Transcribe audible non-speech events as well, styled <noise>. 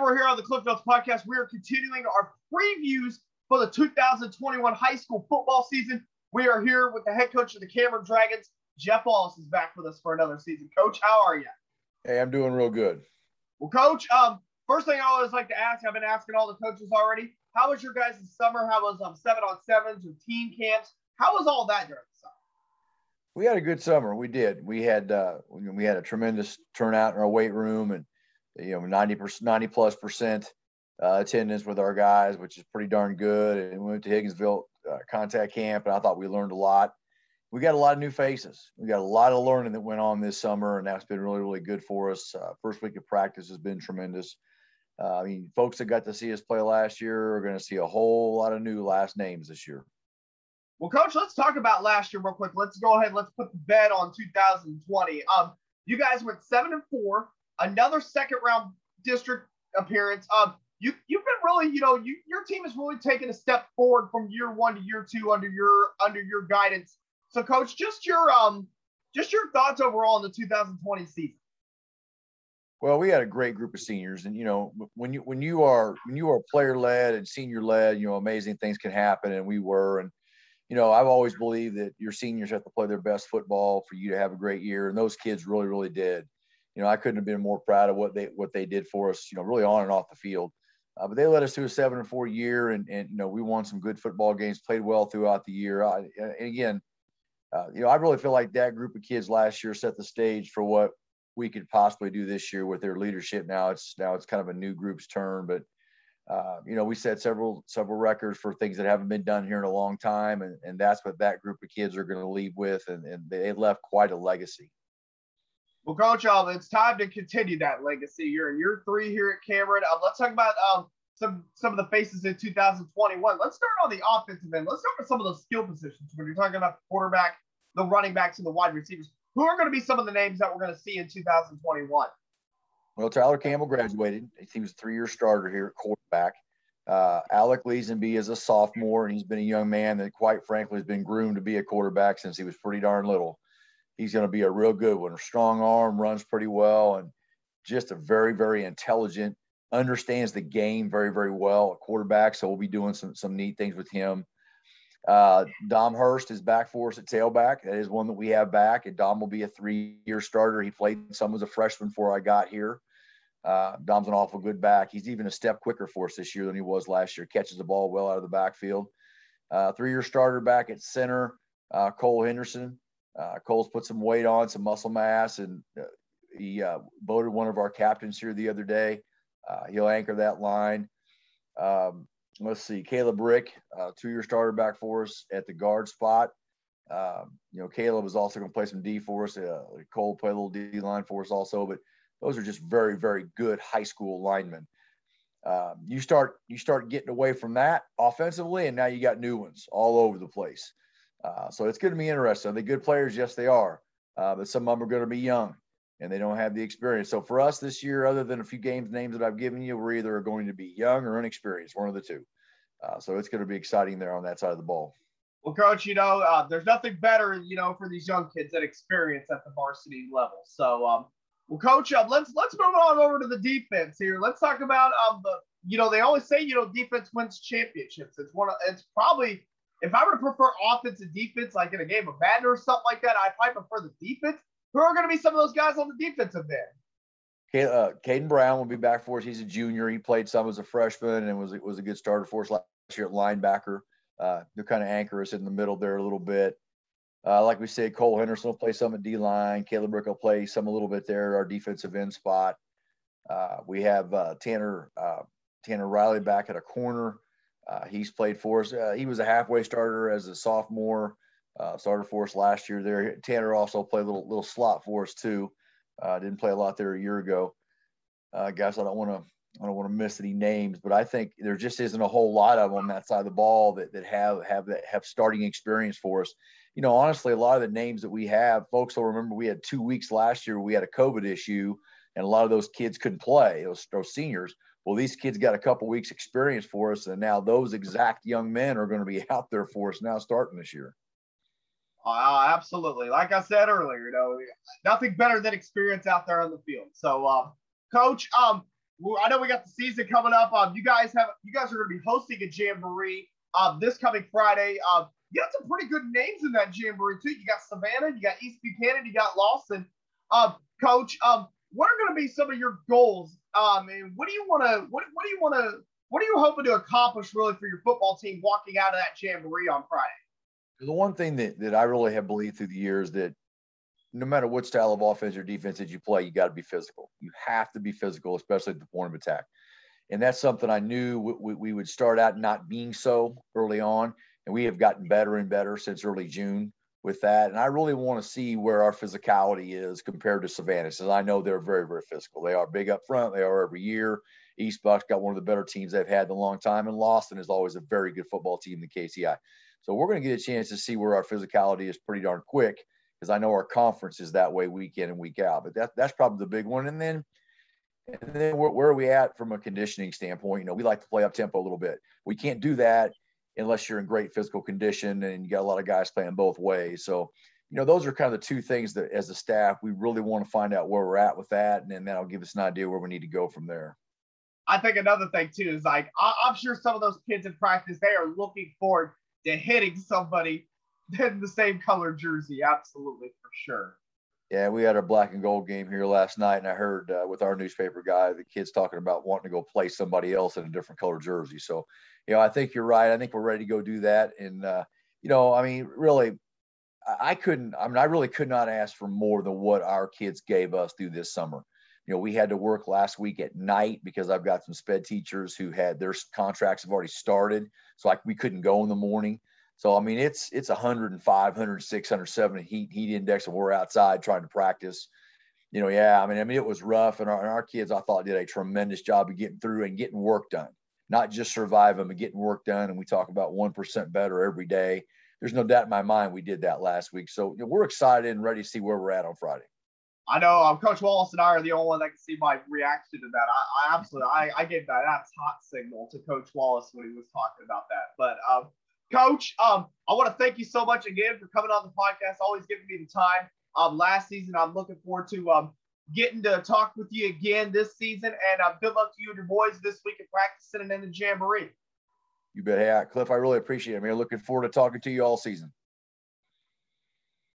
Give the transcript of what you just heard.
We're here on the Cliff Notes podcast. We are continuing our previews for the 2021 high school football season. We are here with the head coach of the Cameron Dragons. Jeff Wallace is back with us for another season. Coach, how are you? Hey, I'm doing real good. Well, Coach, um, first thing I always like to ask, I've been asking all the coaches already. How was your guys' summer? How was um, seven on sevens or team camps? How was all that during the summer? We had a good summer. We did. We had uh, we had a tremendous turnout in our weight room, and you know, 90 percent, 90 plus percent uh, attendance with our guys, which is pretty darn good. And we went to Higginsville uh, contact camp, and I thought we learned a lot. We got a lot of new faces. We got a lot of learning that went on this summer, and that's been really, really good for us. Uh, first week of practice has been tremendous. Uh, I mean, folks that got to see us play last year are going to see a whole lot of new last names this year. Well, coach, let's talk about last year real quick. Let's go ahead. Let's put the bet on 2020. Um, you guys went seven and four, another second round district appearance. Um, you you've been really, you know, you your team has really taken a step forward from year one to year two under your under your guidance. So, coach, just your um, just your thoughts overall in the 2020 season. Well, we had a great group of seniors, and you know, when you when you are when you are player led and senior led, you know, amazing things can happen, and we were. And you know, I've always believed that your seniors have to play their best football for you to have a great year, and those kids really, really did. You know, I couldn't have been more proud of what they what they did for us. You know, really on and off the field. Uh, but they led us to a seven and four year, and and you know, we won some good football games, played well throughout the year. I, and again, uh, you know, I really feel like that group of kids last year set the stage for what we could possibly do this year with their leadership. Now it's now it's kind of a new group's turn, but uh, you know we set several several records for things that haven't been done here in a long time, and, and that's what that group of kids are going to leave with, and, and they left quite a legacy. Well, Coach, um, it's time to continue that legacy. You're in year three here at Cameron. Um, let's talk about um, some some of the faces in 2021. Let's start on the offensive end. Let's start with some of those skill positions. When you're talking about the quarterback, the running backs, and the wide receivers, who are going to be some of the names that we're going to see in 2021? Well, Tyler Campbell graduated. He was a three-year starter here at quarterback. Uh, Alec Leesenby is a sophomore, and he's been a young man that, quite frankly, has been groomed to be a quarterback since he was pretty darn little. He's going to be a real good one. Strong arm, runs pretty well, and just a very, very intelligent, understands the game very, very well at quarterback. So we'll be doing some some neat things with him. Uh, Dom Hurst is back for us at tailback. That is one that we have back. And Dom will be a three-year starter. He played some as a freshman before I got here. Uh, Dom's an awful good back. He's even a step quicker for us this year than he was last year. Catches the ball well out of the backfield. Uh, three-year starter back at center, uh, Cole Henderson. Uh, Cole's put some weight on, some muscle mass, and uh, he uh, voted one of our captains here the other day. he'll anchor that line. Um, let's see, Caleb Rick, uh, two-year starter back for us at the guard spot. Um, you know, Caleb is also going to play some D for us. Uh, Cole play a little D line for us also, but those are just very, very good high school linemen. Um, you start you start getting away from that offensively, and now you got new ones all over the place. Uh, so it's going to be interesting. Are they good players? Yes, they are. Uh, but some of them are going to be young and they don't have the experience. So for us this year, other than a few games names that I've given you, we're either going to be young or inexperienced, one of the two. Uh, so it's going to be exciting there on that side of the ball. Well, coach, you know, uh, there's nothing better, you know, for these young kids that experience at the varsity level. So, um, well, coach, uh, let's let's move on over to the defense here. Let's talk about um the, you know, they always say you know defense wins championships. It's one of it's probably if I were to prefer offense and defense, like in a game of Madden or something like that, I'd probably prefer the defense. Who are going to be some of those guys on the defensive end? Uh, Caden Brown will be back for us. He's a junior. He played some as a freshman and was was a good starter for us last year at linebacker. Uh, they're kind of anchor us in the middle there a little bit. Uh, like we said, Cole Henderson will play some at D line. Caleb Brick will play some a little bit there, our defensive end spot. Uh, we have uh, Tanner uh, Tanner Riley back at a corner. Uh, he's played for us. he was a halfway starter as a sophomore uh, started for us last year there. Tanner also played a little little slot for us too. Uh, didn't play a lot there a year ago. Uh, guys, I don't want to I don't want to miss any names, but I think there just isn't a whole lot of them on that side of the ball that that have have that have starting experience for us. You know, honestly, a lot of the names that we have, folks will remember we had two weeks last year. We had a COVID issue, and a lot of those kids couldn't play. Those, those seniors. Well, these kids got a couple weeks experience for us, and now those exact young men are going to be <laughs> out there for us now starting this year. Uh, absolutely. Like I said earlier, you know, nothing better than experience out there on the field. So, um, coach, um, I know we got the season coming up. Um, you guys have you guys are going to be hosting a jamboree um, this coming Friday. Um, you got some pretty good names in that jamboree too. You got Savannah, you got East Buchanan, you got Lawson. Um, Coach, um, what are going to be some of your goals? Um, what do you want to what what do you want to what are you hoping to accomplish really for your football team walking out of that jamboree on Friday? The one thing that, that I really have believed through the years that no matter what style of offense or defense that you play, you got to be physical. You have to be physical, especially at the point of attack. And that's something I knew we, we would start out not being so early on. And we have gotten better and better since early June with that. And I really want to see where our physicality is compared to Savannah. Because I know they're very, very physical. They are big up front. They are every year. East Bucks got one of the better teams they've had in a long time. And Lawson is always a very good football team in the KCI. So we're going to get a chance to see where our physicality is pretty darn quick because I know our conference is that way week in and week out. But that, that's probably the big one. And then and then where, where, are we at from a conditioning standpoint? You know, we like to play up tempo a little bit. We can't do that unless you're in great physical condition and you got a lot of guys playing both ways. So, you know, those are kind of the two things that as a staff, we really want to find out where we're at with that. And then that'll give us an idea where we need to go from there. I think another thing too is like, I'm sure some of those kids in practice, they are looking forward to hitting somebody <laughs> in the same color jersey. Absolutely, for sure. Yeah, we had our black and gold game here last night, and I heard uh, with our newspaper guy the kids talking about wanting to go play somebody else in a different color jersey. So, you know, I think you're right. I think we're ready to go do that. And uh, you know, I mean, really, I couldn't. I mean, I really could not ask for more than what our kids gave us through this summer. You know, we had to work last week at night because I've got some sped teachers who had their contracts have already started, so I, we couldn't go in the morning. So I mean, it's it's 105, 106, 107 heat heat index, and we're outside trying to practice. You know, yeah. I mean, I mean, it was rough, and our, and our kids, I thought, did a tremendous job of getting through and getting work done, not just surviving, but getting work done. And we talk about one percent better every day. There's no doubt in my mind we did that last week. So you know, we're excited and ready to see where we're at on Friday. I know um, Coach Wallace and I are the only one that can see my reaction to that. I, I absolutely, I, I gave that that's hot signal to Coach Wallace when he was talking about that. But um, Coach, um, I want to thank you so much again for coming on the podcast, always giving me the time. Um, last season, I'm looking forward to um, getting to talk with you again this season. And um, good luck to you and your boys this week at practicing and in the jamboree. You bet. Hey, Cliff, I really appreciate it, man. Looking forward to talking to you all season.